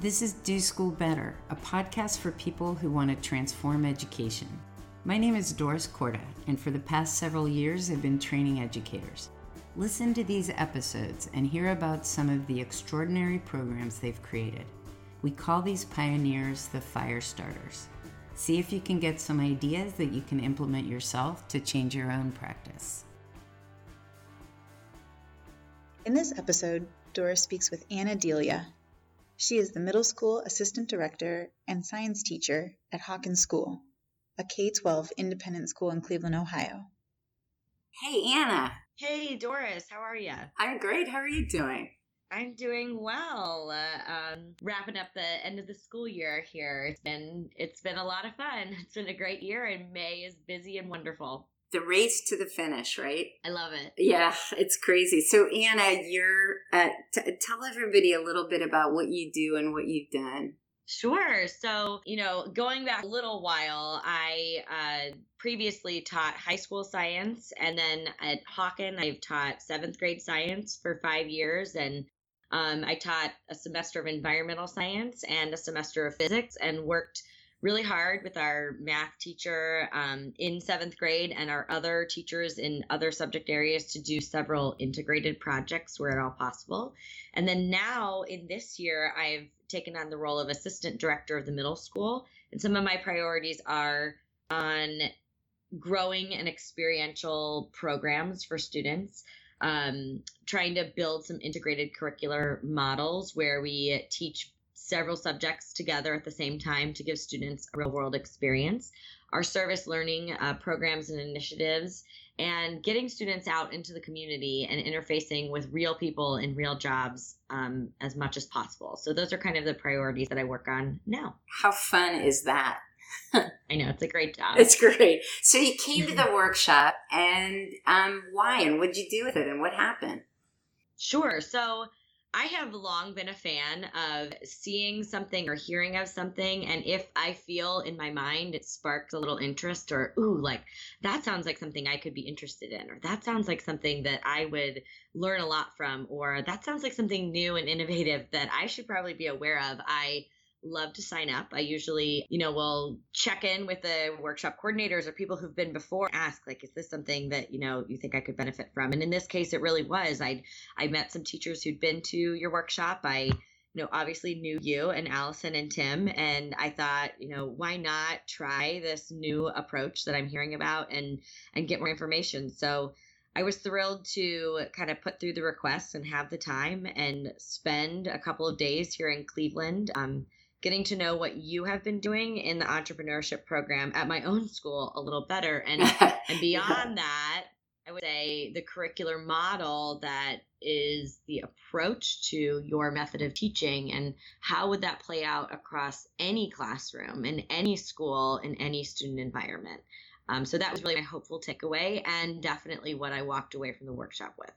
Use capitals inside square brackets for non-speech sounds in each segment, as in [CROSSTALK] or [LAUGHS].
This is Do School Better, a podcast for people who want to transform education. My name is Doris Korda, and for the past several years, I've been training educators. Listen to these episodes and hear about some of the extraordinary programs they've created. We call these pioneers the fire starters. See if you can get some ideas that you can implement yourself to change your own practice. In this episode, Doris speaks with Anna Delia, she is the middle school assistant director and science teacher at Hawken School, a K 12 independent school in Cleveland, Ohio. Hey, Anna. Hey, Doris. How are you? I'm great. How are you doing? I'm doing well. Uh, um, wrapping up the end of the school year here. It's been it's been a lot of fun. [LAUGHS] It's been a great year, and May is busy and wonderful the race to the finish, right? I love it. Yeah, it's crazy. So, Anna, you're uh, t- tell everybody a little bit about what you do and what you've done. Sure. So, you know, going back a little while, I uh, previously taught high school science, and then at Hawken, I've taught seventh grade science for five years, and um, I taught a semester of environmental science and a semester of physics, and worked really hard with our math teacher um, in seventh grade and our other teachers in other subject areas to do several integrated projects where at all possible. And then now in this year, I've taken on the role of assistant director of the middle school. And some of my priorities are on growing and experiential programs for students. Um, trying to build some integrated curricular models where we teach several subjects together at the same time to give students a real world experience. Our service learning uh, programs and initiatives, and getting students out into the community and interfacing with real people in real jobs um, as much as possible. So, those are kind of the priorities that I work on now. How fun is that? [LAUGHS] I know it's a great job. It's great. So you came to the [LAUGHS] workshop, and um, why? And what did you do with it? And what happened? Sure. So I have long been a fan of seeing something or hearing of something. And if I feel in my mind it sparks a little interest, or, ooh, like that sounds like something I could be interested in, or that sounds like something that I would learn a lot from, or that sounds like something new and innovative that I should probably be aware of, I love to sign up. I usually, you know, will check in with the workshop coordinators or people who've been before, ask like, is this something that, you know, you think I could benefit from? And in this case, it really was. I I met some teachers who'd been to your workshop. I you know, obviously knew you and Allison and Tim. And I thought, you know, why not try this new approach that I'm hearing about and and get more information. So I was thrilled to kind of put through the requests and have the time and spend a couple of days here in Cleveland. Um, getting to know what you have been doing in the entrepreneurship program at my own school a little better. [LAUGHS] And and beyond that i would say the curricular model that is the approach to your method of teaching and how would that play out across any classroom in any school in any student environment. Um, so that was really my hopeful takeaway and definitely what i walked away from the workshop with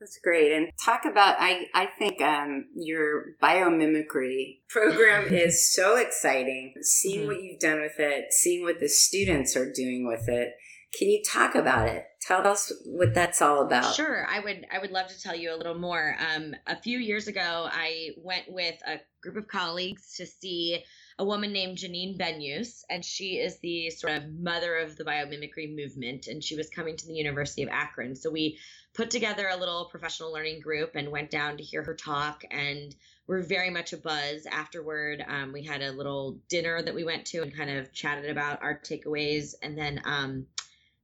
that's great. And talk about, I, I think um, your biomimicry program [LAUGHS] is so exciting. Seeing mm-hmm. what you've done with it, seeing what the students are doing with it. Can you talk about it? Tell us what that's all about. Sure, I would. I would love to tell you a little more. Um, a few years ago, I went with a group of colleagues to see a woman named Janine Benyus, and she is the sort of mother of the biomimicry movement. And she was coming to the University of Akron. So we put together a little professional learning group and went down to hear her talk. And we're very much a buzz afterward. Um, we had a little dinner that we went to and kind of chatted about our takeaways, and then um,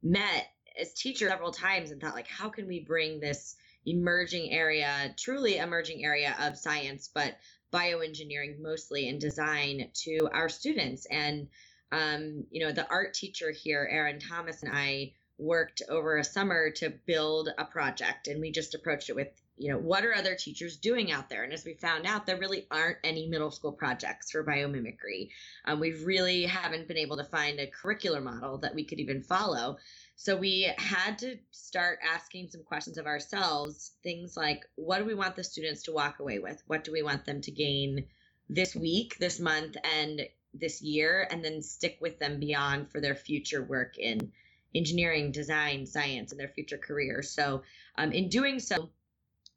met as teachers several times and thought like, how can we bring this emerging area, truly emerging area of science, but bioengineering mostly and design to our students. And, um, you know, the art teacher here, Erin Thomas, and I worked over a summer to build a project. And we just approached it with, you know, what are other teachers doing out there? And as we found out, there really aren't any middle school projects for biomimicry. Um, we really haven't been able to find a curricular model that we could even follow. So we had to start asking some questions of ourselves, things like what do we want the students to walk away with? What do we want them to gain this week, this month, and this year, and then stick with them beyond for their future work in engineering, design, science, and their future careers. So, um, in doing so,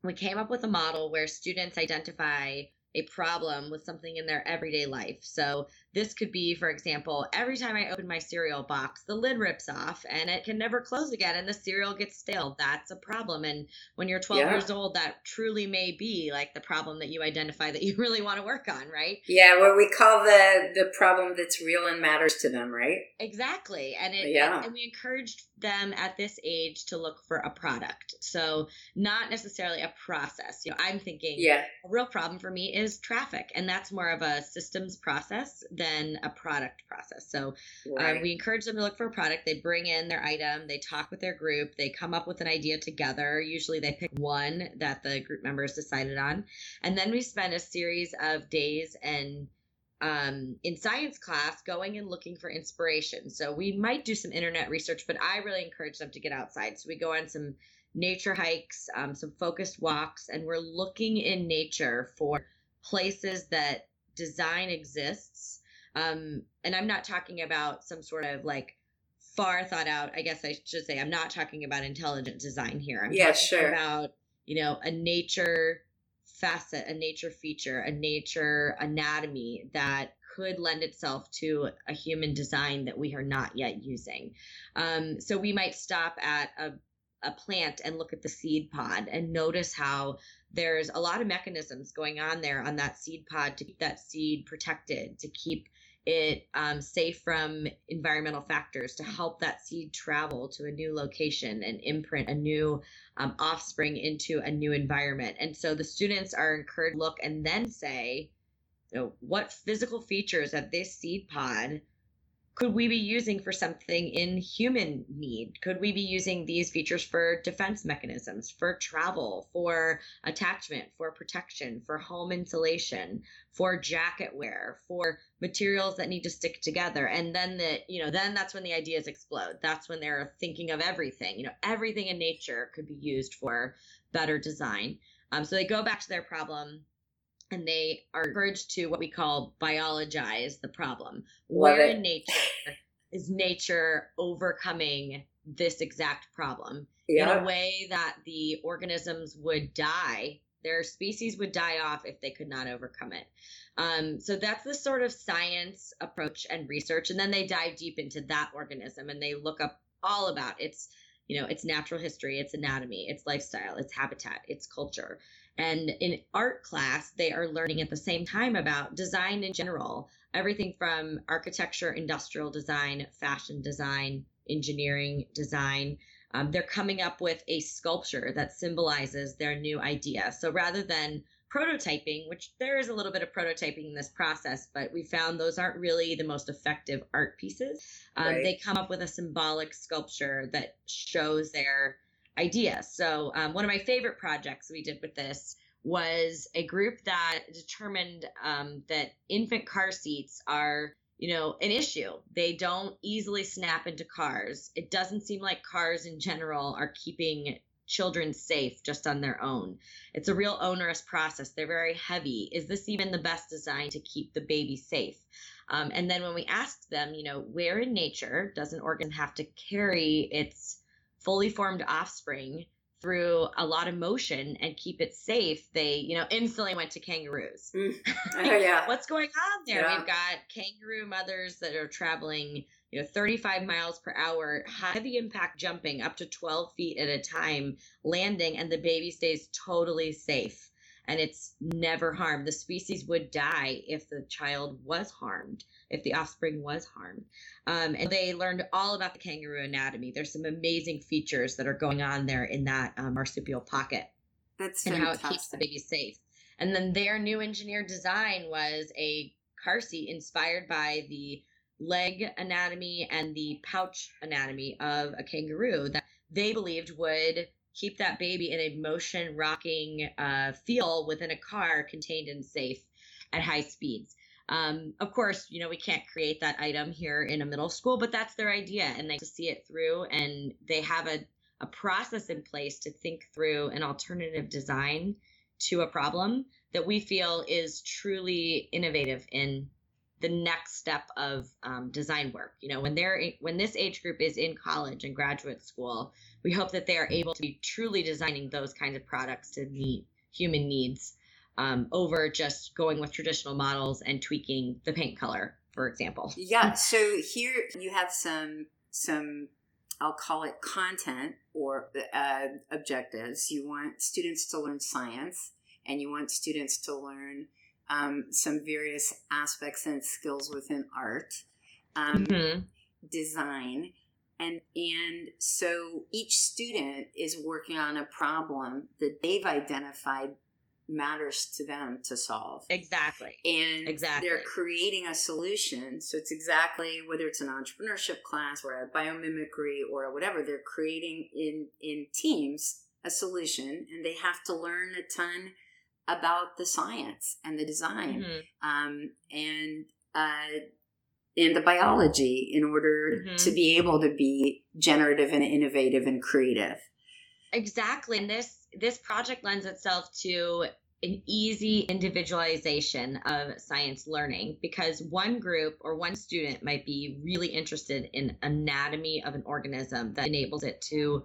we came up with a model where students identify a problem with something in their everyday life. So this could be, for example, every time I open my cereal box, the lid rips off and it can never close again and the cereal gets stale. That's a problem. And when you're 12 yeah. years old, that truly may be like the problem that you identify that [LAUGHS] you really want to work on, right? Yeah, what we call the the problem that's real and matters to them, right? Exactly. And it yeah. and, and we encouraged them at this age to look for a product. So not necessarily a process. You know, I'm thinking yeah. a real problem for me is traffic and that's more of a systems process than a product process. So uh, right. we encourage them to look for a product. They bring in their item, they talk with their group, they come up with an idea together. Usually they pick one that the group members decided on. And then we spend a series of days and um, in science class going and looking for inspiration. So we might do some internet research, but I really encourage them to get outside. So we go on some nature hikes, um, some focused walks, and we're looking in nature for places that design exists um, and I'm not talking about some sort of like far thought out. I guess I should say I'm not talking about intelligent design here. I'm yeah, talking sure. About you know a nature facet, a nature feature, a nature anatomy that could lend itself to a human design that we are not yet using. Um, so we might stop at a a plant and look at the seed pod and notice how there's a lot of mechanisms going on there on that seed pod to keep that seed protected, to keep it um, safe from environmental factors to help that seed travel to a new location and imprint a new um, offspring into a new environment. And so the students are encouraged to look and then say, you know, what physical features of this seed pod could we be using for something in human need? Could we be using these features for defense mechanisms, for travel, for attachment, for protection, for home insulation, for jacket wear, for materials that need to stick together? And then the, you know, then that's when the ideas explode. That's when they're thinking of everything. You know, everything in nature could be used for better design. Um, so they go back to their problem and they are encouraged to what we call biologize the problem. Where in nature is nature overcoming this exact problem yeah. in a way that the organisms would die, their species would die off if they could not overcome it. Um, so that's the sort of science approach and research. And then they dive deep into that organism and they look up all about its, you know, its natural history, its anatomy, its lifestyle, its habitat, its culture. And in art class, they are learning at the same time about design in general, everything from architecture, industrial design, fashion design, engineering design. Um, they're coming up with a sculpture that symbolizes their new idea. So rather than prototyping, which there is a little bit of prototyping in this process, but we found those aren't really the most effective art pieces. Um, right. They come up with a symbolic sculpture that shows their idea. So, um, one of my favorite projects we did with this was a group that determined um, that infant car seats are you know an issue. They don't easily snap into cars. It doesn't seem like cars in general are keeping children safe just on their own. It's a real onerous process. They're very heavy. Is this even the best design to keep the baby safe? Um, and then when we asked them you know where in nature does an organ have to carry its fully formed offspring through a lot of motion and keep it safe, they, you know, instantly went to kangaroos. Mm. [LAUGHS] Oh, yeah. What's going on there? Yeah. We've got kangaroo mothers that are traveling, you know, 35 miles per hour, heavy impact jumping up to 12 feet at a time, landing, and the baby stays totally safe and it's never harmed. The species would die if the child was harmed, if the offspring was harmed. Um, and they learned all about the kangaroo anatomy. There's some amazing features that are going on there in that um, marsupial pocket. That's and fantastic. how it keeps the baby safe. And then their new engineered design was a car seat inspired by the leg anatomy and the pouch anatomy of a kangaroo that they believed would keep that baby in a motion rocking uh, feel within a car contained and safe at high speeds. Um, of course, you know, we can't create that item here in a middle school, but that's their idea and they see it through and they have a, a process in place to think through an alternative design to a problem that we feel is truly innovative in the next step of um, design work. You know, when they're when this age group is in college and graduate school, we hope that they are able to be truly designing those kinds of products to meet human needs um, over just going with traditional models and tweaking the paint color, for example. Yeah. So here you have some some I'll call it content or uh, objectives. You want students to learn science, and you want students to learn um, some various aspects and skills within art, um, mm-hmm. design, and and so each student is working on a problem that they've identified matters to them to solve. Exactly. And exactly. they're creating a solution. So it's exactly whether it's an entrepreneurship class or a biomimicry or whatever, they're creating in in teams a solution and they have to learn a ton about the science and the design mm-hmm. um, and uh, and the biology in order mm-hmm. to be able to be generative and innovative and creative. Exactly. And this this project lends itself to an easy individualization of science learning because one group or one student might be really interested in anatomy of an organism that enables it to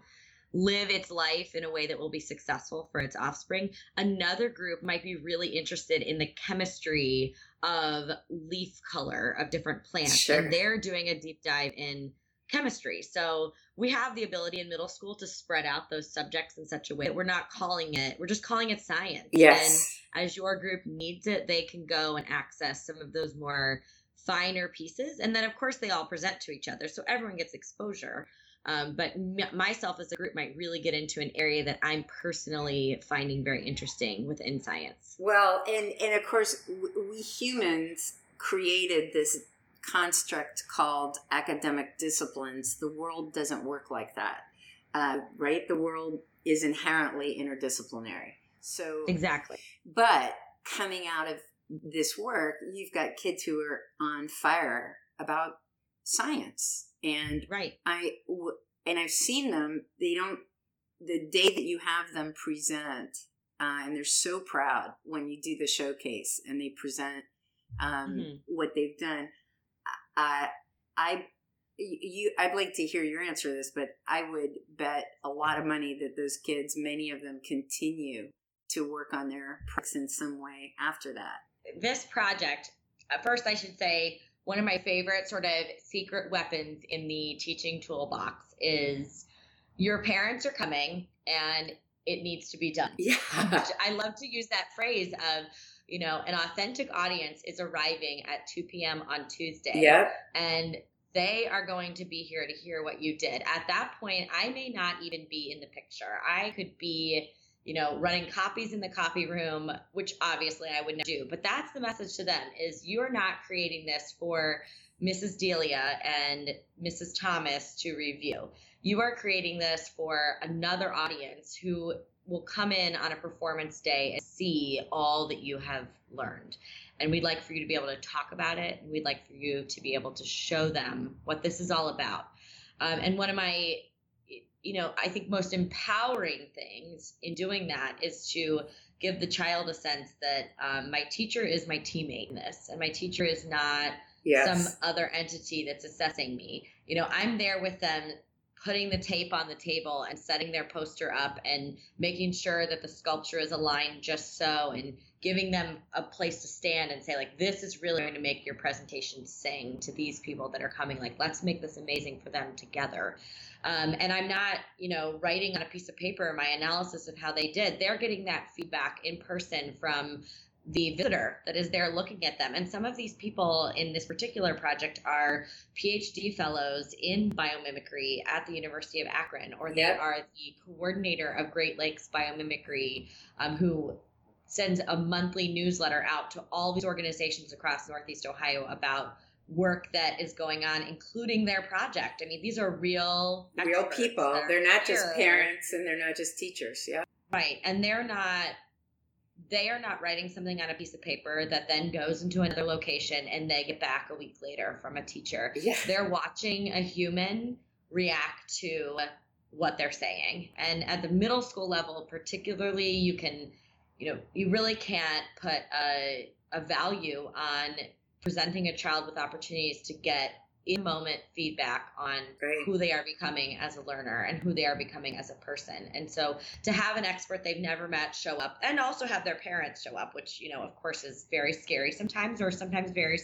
live its life in a way that will be successful for its offspring. Another group might be really interested in the chemistry of leaf color of different plants sure. and they're doing a deep dive in chemistry. So we have the ability in middle school to spread out those subjects in such a way that we're not calling it, we're just calling it science. Yes. And as your group needs it, they can go and access some of those more finer pieces. And then, of course, they all present to each other. So everyone gets exposure. Um, but m- myself as a group might really get into an area that I'm personally finding very interesting within science. Well, and, and of course, we humans created this construct called academic disciplines, the world doesn't work like that, uh, right? The world is inherently interdisciplinary. So exactly. But coming out of this work, you've got kids who are on fire about science, and right. I and I've seen them. They don't. The day that you have them present, uh, and they're so proud when you do the showcase and they present um, mm-hmm. what they've done. Uh, I you I'd like to hear your answer to this, but I would bet a lot of money that those kids, many of them, continue to work on their products in some way after that. This project, uh, first, I should say, one of my favorite sort of secret weapons in the teaching toolbox is your parents are coming and it needs to be done. Yeah. I love to use that phrase of you know, an authentic audience is arriving at 2 p.m. on Tuesday. Yeah. And they are going to be here to hear what you did. At that point, I may not even be in the picture. I could be, you know, running copies in the copy room, which obviously I would not do. But that's the message to them is you're not creating this for Mrs. Delia and Mrs. Thomas to review. You are creating this for another audience who will come in on a performance day and see all that you have learned. And we'd like for you to be able to talk about it. And we'd like for you to be able to show them what this is all about. Um, and one of my, you know, I think most empowering things in doing that is to give the child a sense that um, my teacher is my teammate in this, and my teacher is not yes. some other entity that's assessing me. You know, I'm there with them putting the tape on the table and setting their poster up and making sure that the sculpture is aligned just so and giving them a place to stand and say like this is really going to make your presentation sing to these people that are coming. Like let's make this amazing for them together. Um, and i'm not you know writing on a piece of paper my analysis of how they did. They're getting that feedback in person from the visitor that is there looking at them. And some of these people in this particular project are PhD fellows in biomimicry at the University of Akron, or they yep. are the coordinator of Great Lakes Biomimicry, um, who sends a monthly newsletter out to all these organizations across Northeast Ohio about work that is going on, including their project. I mean, these are real real people. They're not here. just parents and they're not just teachers. Yeah. Right. And they're not they are not writing something on a piece of paper that then goes into another location and they get back a week later from a teacher. Yeah. They're watching a human react to what they're saying. And at the middle school level, particularly, you can, you know, you really can't put a, a value on presenting a child with opportunities to get in moment feedback on Right. who they are becoming as a learner and who they are becoming as a person. And so to have an expert they've never met show up and also have their parents show up, which, you know, of course is very scary sometimes or sometimes very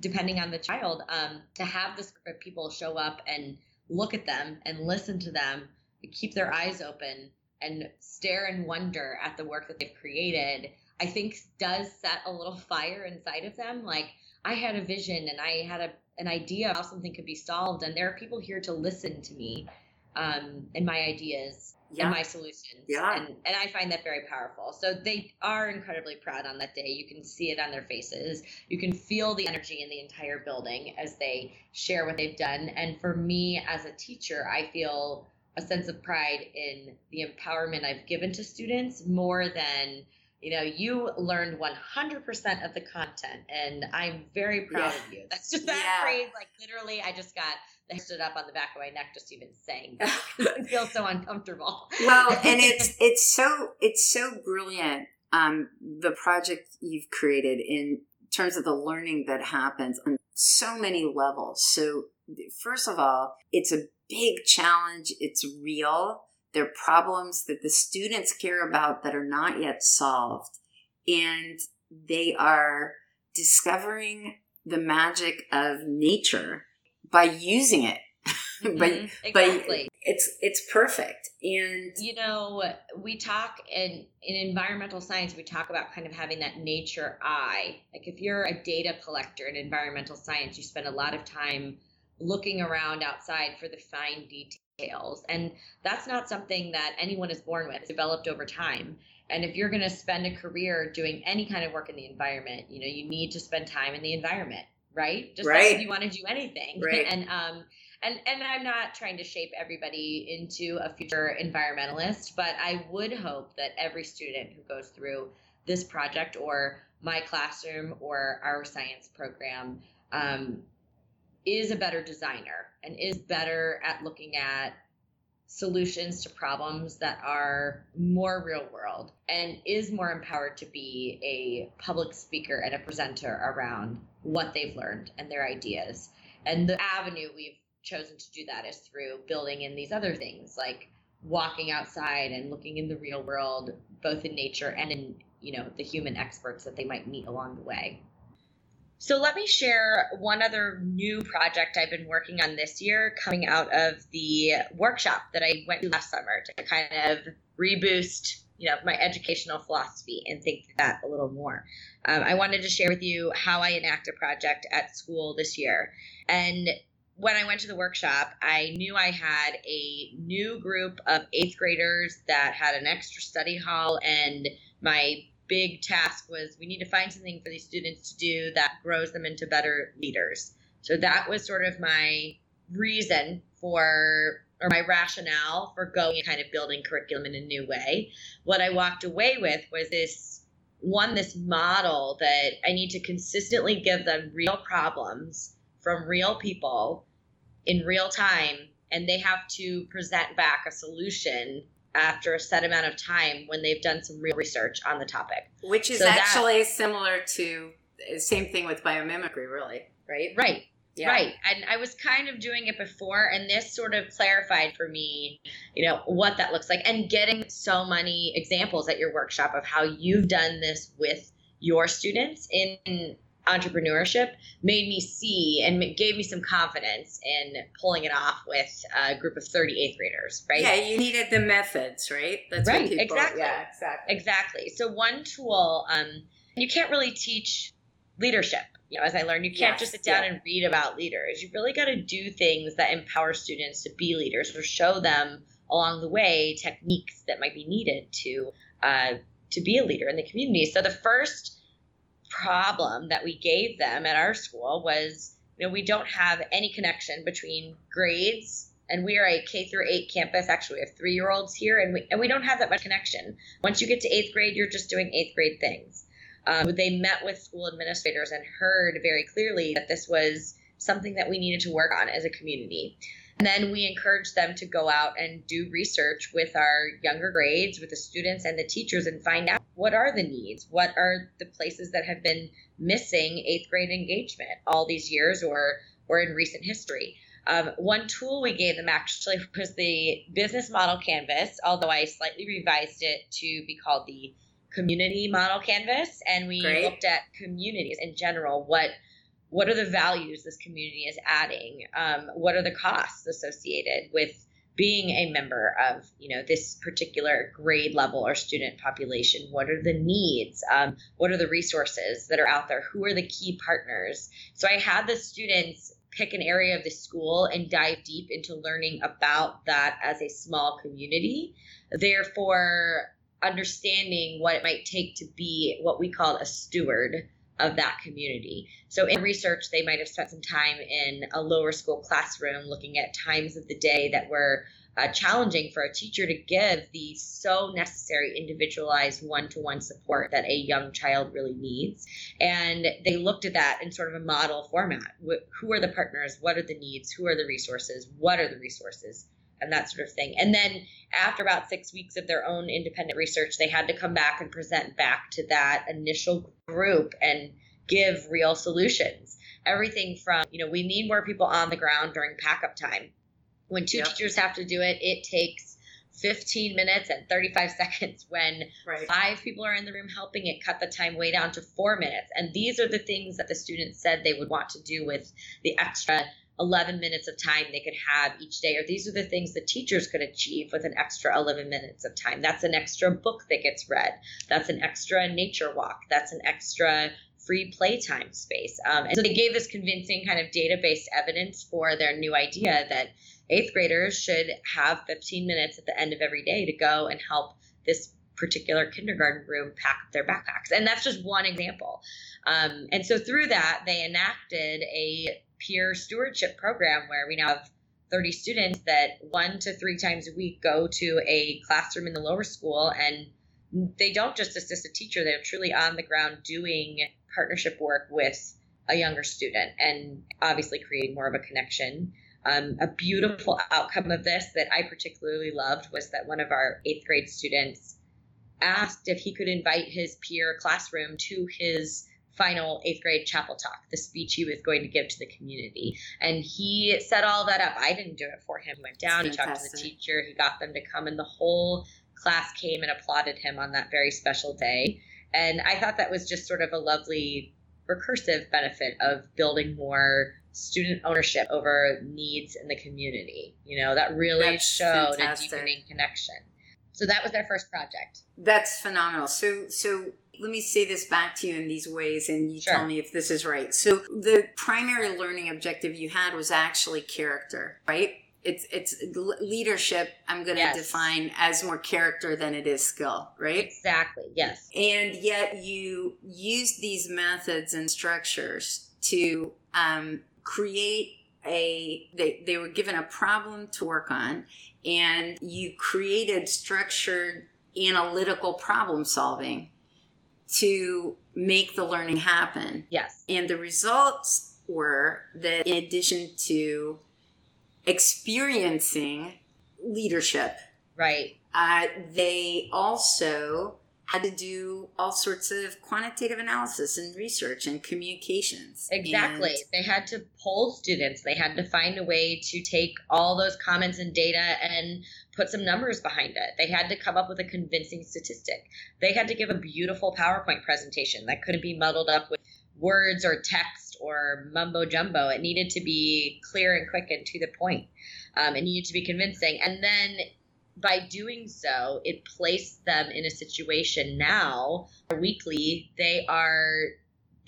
depending on the child, um, to have this group of people show up and look at them and listen to them, keep their eyes open and stare and wonder at the work that they've created, I think does set a little fire inside of them. Like, I had a vision and I had a, an idea of how something could be solved, and there are people here to listen to me um, and my ideas Yeah. and my solutions. Yeah. And, and I find that very powerful. So they are incredibly proud on that day. You can see it on their faces. You can feel the energy in the entire building as they share what they've done. And for me as a teacher, I feel a sense of pride in the empowerment I've given to students more than you know you learned 100% of the content and i'm very proud Yeah. of you that's just that Yeah. phrase like literally i just got stood up on the back of my neck just even saying that. [LAUGHS] [LAUGHS] I feel so uncomfortable. well and [LAUGHS] it's it's so it's so brilliant um the project you've created in terms of the learning that happens on so many levels so first of all it's a big challenge it's real there are problems that the students care about that are not yet solved and they are discovering the magic of nature by using it but Mhm, but exactly. it's it's perfect and you know we talk in in environmental science we talk about kind of having that nature eye like if you're a data collector in environmental science you spend a lot of time looking around outside for the fine details and that's not something that anyone is born with it's developed over time. And if you're going to spend a career doing any kind of work in the environment you know you need to spend time in the environment right? Just like if you want to do anything. [LAUGHS] Right. and um and and I'm not trying to shape everybody into a future environmentalist, but I would hope that every student who goes through this project or my classroom or our science program um, is a better designer and is better at looking at solutions to problems that are more real world and is more empowered to be a public speaker and a presenter around what they've learned and their ideas. And the avenue we've chosen to do that is through building in these other things like walking outside and looking in the real world both in nature and in you know the human experts that they might meet along the way so let me share one other new project I've been working on this year coming out of the workshop that I went to last summer to kind of reboost you know my educational philosophy and think that a little more. Um, I wanted to share with you how I enact a project at school this year. And when I went to the workshop, I knew I had a new group of eighth graders that had an extra study hall and my big task was we need to find something for these students to do that grows them into better leaders. So that was sort of my reason for or my rationale for going and kind of building curriculum in a new way. What I walked away with was this one this model that I need to consistently give them real problems from real people in real time and they have to present back a solution after a set amount of time when they've done some real research on the topic. which is So that- actually similar to same thing with biomimicry really right Right. Yeah. Right. And I was kind of doing it before, and this sort of clarified for me, you know, what that looks like. And getting so many examples at your workshop of how you've done this with your students in entrepreneurship made me see and gave me some confidence in pulling it off with a group of 30 eighth graders, right? yeah you needed the methods right that's Right, people exactly. yeah exactly Exactly. So one tool, um, you can't really teach leadership. You know, as I learned, you can't Yes, just sit down yeah. and read about leaders. You really got to do things that empower students to be leaders or show them along the way techniques that might be needed to uh, to be a leader in the community. So the first problem that we gave them at our school was, you know, we don't have any connection between grades and we are a K through eight campus. Actually, we have three year olds here, and we and we don't have that much connection. Once you get to eighth grade, you're just doing eighth grade things. Um, they met with school administrators and heard very clearly that this was something that we needed to work on as a community. And then we encourage them to go out and do research with our younger grades, with the students and the teachers, and find out what are the needs, what are the places that have been missing eighth grade engagement all these years, or or in recent history. Um, one tool we gave them actually [LAUGHS] was the business model canvas, although I slightly revised it to be called the community model canvas. And we Great. looked at communities in general. What what are the values this community is adding? Um, what are the costs associated with being a member of you know this particular grade level or student population? What are the needs? Um, what are the resources that are out there? Who are the key partners? So i had the students pick an area of the school and dive deep into learning about that as a small community. Therefore understanding what it might take to be what we call a steward of that community. So in research, they might have spent some time in a lower school classroom looking at times of the day that were uh, challenging for a teacher to give the so necessary individualized one-to-one support that a young child really needs. And they looked at that in sort of a model format. Who are the partners? What are the needs? Who are the resources? What are the resources and that sort of thing. And then after about six weeks of their own independent research, they had to come back and present back to that initial group and give real solutions. Everything from, you know, we need more people on the ground during pack up time. When two yep. teachers have to do it, it takes 15 minutes and 35 [LAUGHS] seconds. When right. five people are in the room helping, it cut the time way down to four minutes. And these are the things that the students said they would want to do with the extra 11 minutes of time they could have each day, or these are the things the teachers could achieve with an extra 11 minutes of time. That's an extra book that gets read. That's an extra nature walk. That's an extra free playtime space. Um, and so they gave this convincing kind of database evidence for their new idea that eighth graders should have 15 minutes at the end of every day to go and help this particular kindergarten room pack their backpacks. And that's just one example. Um, and so through that, they enacted a peer stewardship program where we now have 30 students that one to three times a week go to a classroom in the lower school. And they don't just assist a teacher they're truly on the ground doing partnership work with a younger student and obviously creating more of a connection. Um, a beautiful outcome of this that i particularly loved was that one of our eighth grade students asked if he could invite his peer classroom to his final eighth grade chapel talk, the speech he was going to give to the community. And he set all that up. I didn't do it for him. He went down, he talked to the teacher, he got them to come, and the whole class came and applauded him on that very special day. And I thought that was just sort of a lovely recursive benefit of building more student ownership over needs in the community. You know, that really That's showed fantastic. a deepening connection. So that was their first project. That's phenomenal. So so let me say this back to you in these ways and you sure. tell me if this is right. So the primary learning objective you had was actually character, right? It's it's leadership I'm going to yes. define as more character than it is skill, right? Exactly. Yes. And yet you use these methods and structures to um, create a they, they were given a problem to work on and you created structured analytical problem solving to make the learning happen. Yes. And the results were that in addition to experiencing leadership, right, uh, they also had to do all sorts of quantitative analysis and research and communications. Exactly. And they had to poll students. They had to find a way to take all those comments and data and put some numbers behind it. They had to come up with a convincing statistic. They had to give a beautiful PowerPoint presentation that couldn't be muddled up with words or text or mumbo jumbo. It needed to be clear and quick and to the point. Um, it needed to be convincing. And then by doing so, it placed them in a situation now, weekly, they are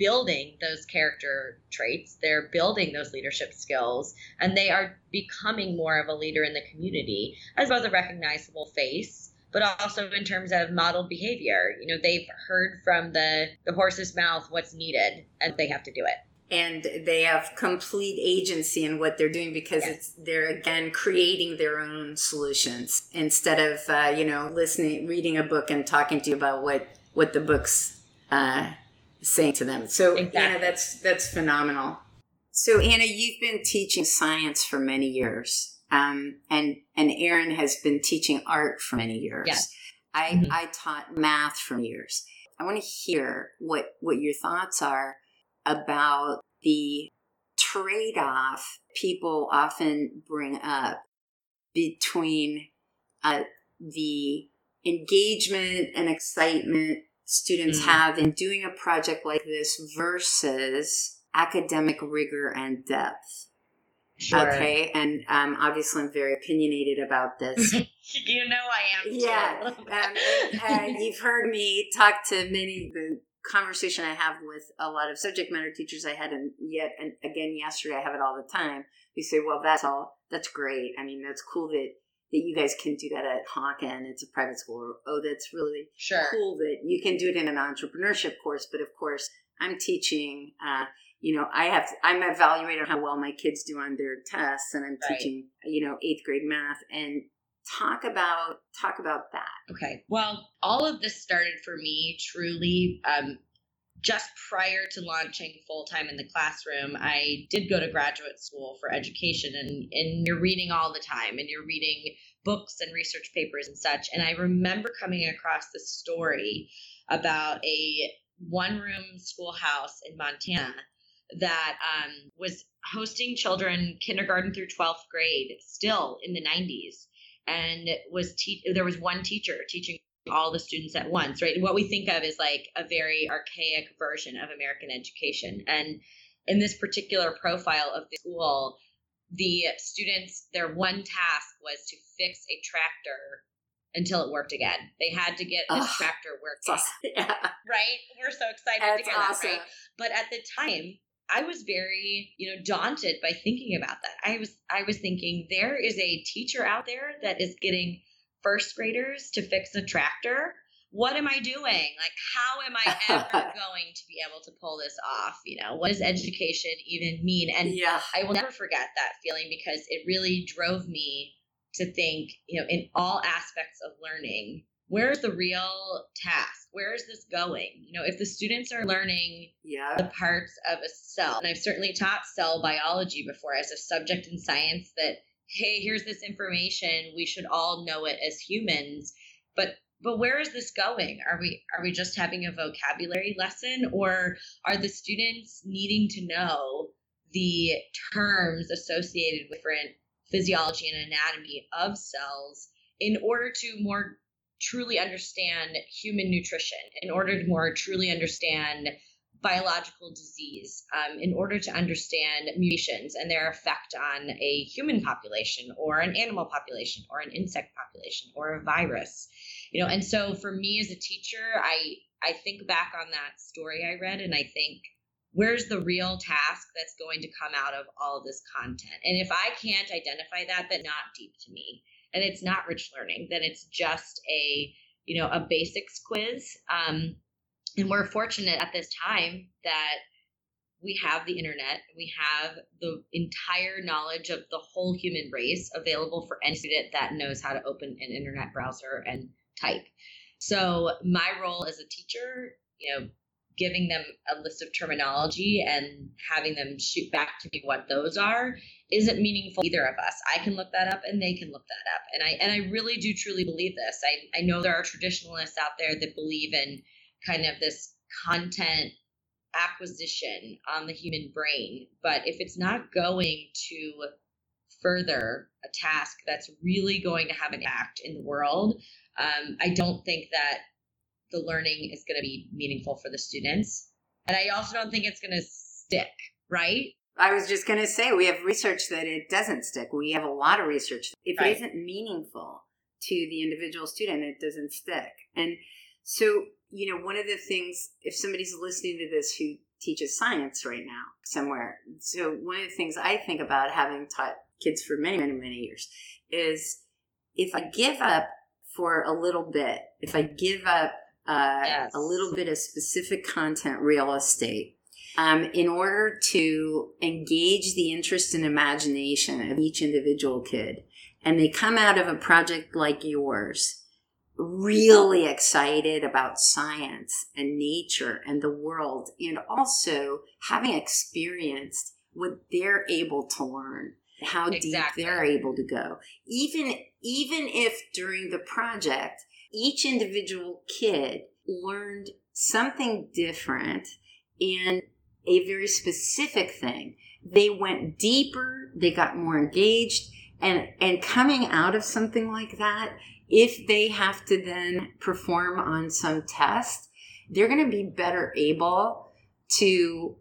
building those character traits, they're building those leadership skills, and they are becoming more of a leader in the community, as well as a recognizable face, but also in terms of modeled behavior. You know, they've heard from the, the horse's mouth what's needed, and they have to do it and they have complete agency in what they're doing because yes. it's they're again creating their own solutions instead of uh, you know listening reading a book and talking to you about what what the book's uh, saying to them so exactly. anna that's that's phenomenal so anna you've been teaching science for many years um, and and Erin has been teaching art for many years yes. i mm-hmm. i taught math for years i want to hear what what your thoughts are about the trade off people often bring up between uh, the engagement and excitement students mm-hmm. have in doing a project like this versus academic rigor and depth. Sure. Okay, and um, obviously I'm very opinionated about this. [LAUGHS] you know I am. Yeah, um, and, you've heard me talk to many the conversation I have with a lot of subject matter teachers I had, and yet and again yesterday I have it all the time. We say, "Well, that's all. That's great. I mean, that's cool that that you guys can do that at Hawken. It's a private school. Oh, that's really sure. cool that you can do it in an entrepreneurship course. But of course, I'm teaching. Uh, you know, I have I'm evaluating how well my kids do on their tests, and I'm right. teaching you know eighth grade math and talk about talk about that okay well all of this started for me truly um, just prior to launching full time in the classroom, I did go to graduate school for education, and, and you're reading all the time, and you're reading books and research papers and such. And I remember coming across this story about a one room schoolhouse in Montana that um, was hosting children kindergarten through 12th grade still in the 90s and was te- there was one teacher teaching all the students at once, right? What we think of is like a very archaic version of American education. And in this particular profile of the school, the students, their one task was to fix a tractor until it worked again. They had to get this tractor working. Awesome. [LAUGHS] Yeah. Right? We're so excited That's to hear awesome. that, right? But at the time, I was very, you know, daunted by thinking about that. I was I was thinking there is a teacher out there that is getting first graders to fix a tractor what am I doing? Like, how am I [LAUGHS] ever going to be able to pull this off? You know, what does education even mean? And yeah. I will never forget that feeling because it really drove me to think, you know, in all aspects of learning, where's the real task? Where is this going? You know, if the students are learning yeah. the parts of a cell, and I've certainly taught cell biology before as a subject in science that hey, here's this information. We should all know it as humans. But but where is this going? Are we are we just having a vocabulary lesson or are the students needing to know the terms associated with different physiology and anatomy of cells in order to more truly understand human nutrition, in order to more truly understand biological disease um, in order to understand mutations and their effect on a human population or an animal population or an insect population or a virus. You know and so for me as a teacher i i think back on that story i read and i think where's the real task that's going to come out of all this content? And if i can't identify that that's not deep to me. And it's not rich learning then it's just a you know a basics quiz. Um, and we're fortunate at this time that we have the internet we have the entire knowledge of the whole human race available for any student that knows how to open an internet browser and type. So my role as a teacher you know giving them a list of terminology and having them shoot back to me what those are isn't meaningful either of us. I can look that up and they can look that up. And i and i really do truly believe this. I, I know there are traditionalists out there that believe in kind of this content acquisition on the human brain. But if it's not going to further a task that's really going to have an impact in the world, um, I don't think that the learning is going to be meaningful for the students. And I also don't think it's going to stick, right? I was just going to say, we have research that it doesn't stick. We have a lot of research. If right. it isn't meaningful to the individual student, it doesn't stick. And so you know, one of the things, if somebody's listening to this who teaches science right now somewhere, so one of the things I think about having taught kids for many, many, many years is if I give up for a little bit, if I give up uh, yes. a little bit of specific content real estate, um, in order to engage the interest and imagination of each individual kid, and they come out of a project like yours really excited about science and nature and the world, and also having experienced what they're able to learn, how exactly. deep they're able to go. Even even if during the project each individual kid learned something different and a very specific thing. They went deeper, they got more engaged, and and coming out of something like that, if they have to then perform on some test, they're going to be better able to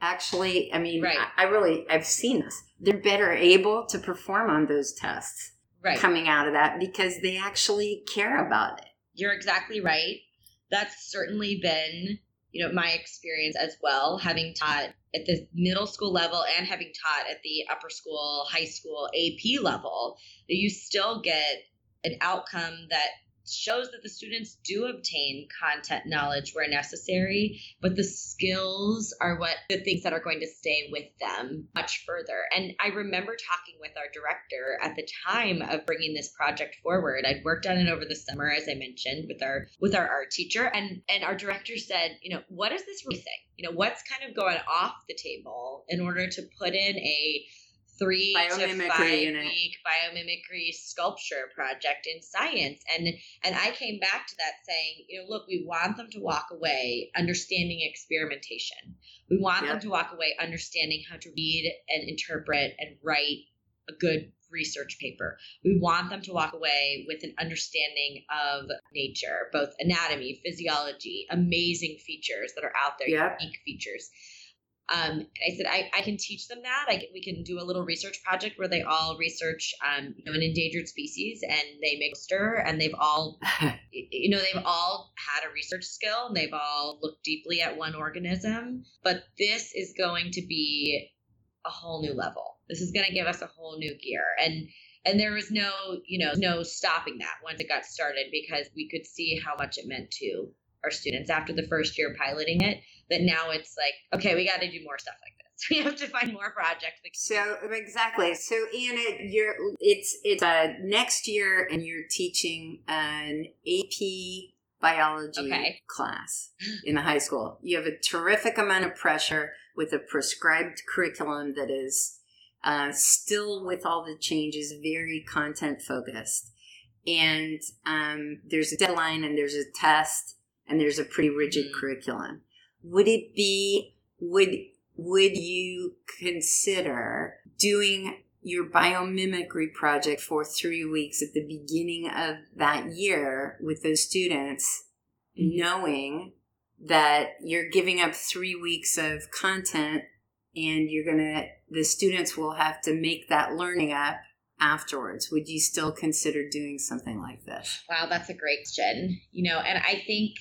actually i mean Right. I, I really i've seen this they're better able to perform on those tests Right. coming out of that because they actually care about it You're exactly right. That's certainly been, you know, my experience as well, having taught at the middle school level and having taught at the upper school, high school, AP level, that you still get an outcome that shows that the students do obtain content knowledge where necessary, but the skills are what the things that are going to stay with them much further. And I remember talking with our director at the time of bringing this project forward. I'd worked on it over the summer, as I mentioned, with our with our art teacher, and and our director said, you know, what is this really saying? You know, what's kind of going off the table in order to put in a three to Biomimicry five unit. week biomimicry sculpture project in science. And and i came back to that saying you know look we want them to walk away understanding experimentation. We want them to walk away understanding how to read and interpret and write a good research paper. We want them to walk away with an understanding of nature both anatomy physiology amazing features that are out there Yep. unique features um, and I said I, I can teach them that. I can, we can do a little research project where they all research um, you know an endangered species and they make poster and they've all [LAUGHS] you know they've all had a research skill and they've all looked deeply at one organism. But this is going to be a whole new level. This is going to give us a whole new gear and and there was no you know no stopping that once it got started because we could see how much it meant to our students after the first year piloting it that now it's like okay we got to do more stuff like this [LAUGHS] we have to find more projects So exactly. So Anna, you're it's it's uh, next year, and you're teaching an AP biology Okay. class in the high school. You have a terrific amount of pressure with a prescribed curriculum that is uh, still, with all the changes, very content focused. And um, there's a deadline, and there's a test, and there's a pretty rigid Mhm. curriculum. Would it be would would you consider doing your biomimicry project for three weeks at the beginning of that year with those students, knowing that you're giving up three weeks of content and you're gonna, the students will have to make that learning up afterwards? Would you still consider doing something like this? Wow, that's a great question. You know, and I think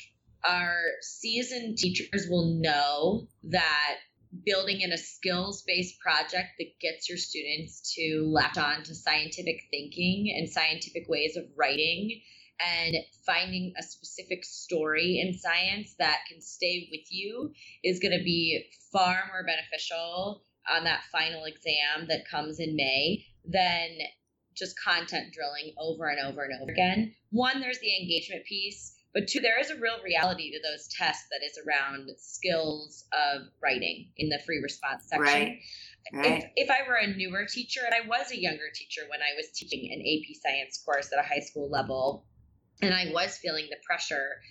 our seasoned teachers will know that building in a skills based project that gets your students to latch on to scientific thinking and scientific ways of writing and finding a specific story in science that can stay with you is going to be far more beneficial on that final exam that comes in May than just content drilling over and over and over again. One, there's the engagement piece, but two, there is a real reality to those tests that is around skills of writing in the free response section. Right. Right. If, if I were a newer teacher, and I was a younger teacher when I was teaching an AP science course at a high school level, and I was feeling the pressure,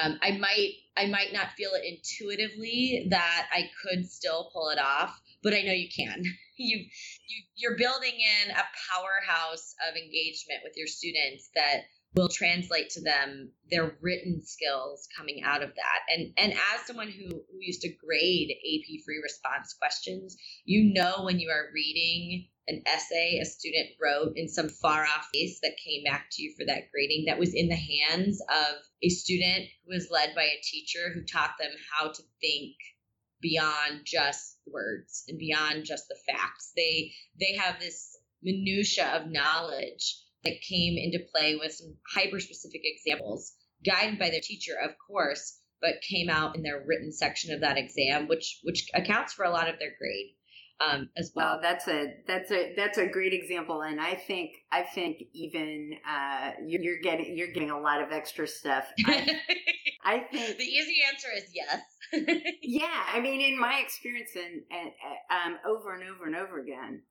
um, I might I might not feel it intuitively that I could still pull it off, but I know you can. [LAUGHS] You you you're building in a powerhouse of engagement with your students that will translate to them their written skills coming out of that. And and as someone who, who used to grade AP free response questions, you know when you are reading an essay a student wrote in some far off place that came back to you for that grading that was in the hands of a student who was led by a teacher who taught them how to think beyond just words and beyond just the facts. They they have this minutia of knowledge that came into play with some hyper specific examples, guided by their teacher, of course, but came out in their written section of that exam, which which accounts for a lot of their grade um, as well. Well, that's a that's a that's a great example, and I think I think even uh, you're, you're getting you're getting a lot of extra stuff. [LAUGHS] I, I think the easy answer is yes. [LAUGHS] yeah, I mean, in my experience, and, and um, over and over and over again,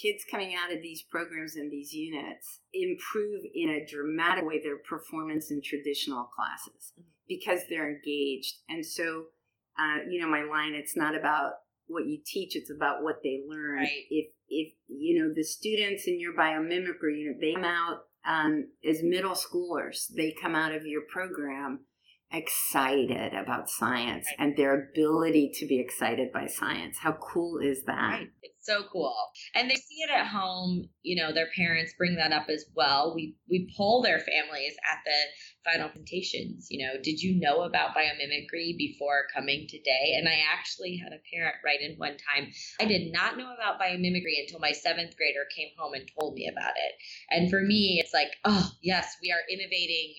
kids coming out of these programs and these units improve in a dramatic way their performance in traditional classes because they're engaged, and so uh, you know, my line, it's not about what you teach, it's about what they learn. Right. If, if, you know, the students in your biomimicry unit, they come out um, as middle schoolers, they come out of your program excited about science Right. and their ability to be excited by science. How cool is that? Right. It's so cool. And they see it at home, you know, their parents bring that up as well. We we poll their families at the final presentations, you know, did you know about biomimicry before coming today? And I actually had a parent write in one time, I did not know about biomimicry until my seventh grader came home and told me about it. And for me, it's like, oh, yes, we are innovating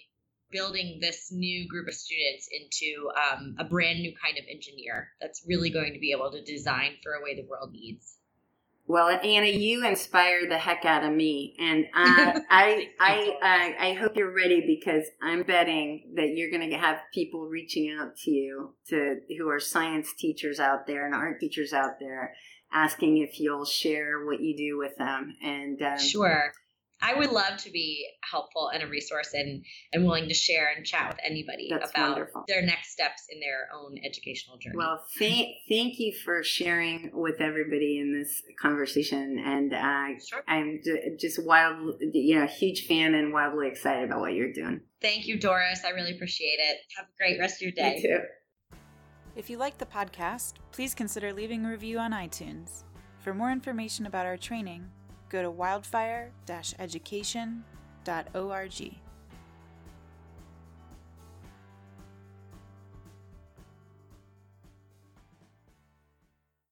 building this new group of students into um, a brand new kind of engineer that's really going to be able to design for a way the world needs. Well, Anna, you inspire the heck out of me, and uh, [LAUGHS] I, I, I, I hope you're ready because I'm betting that you're going to have people reaching out to you to who are science teachers out there and art teachers out there, asking if you'll share what you do with them. And um, Sure. I would love to be helpful and a resource and, and willing to share and chat with anybody That's about wonderful. their next steps in their own educational journey. Well, thank thank you for sharing with everybody in this conversation, and uh, Sure. I'm j- just wild, you know, huge fan and wildly excited about what you're doing. Thank you, Doris. I really appreciate it. Have a great rest of your day. You too. If you like the podcast, please consider leaving a review on iTunes. For more information about our training, go to wildfire education.org.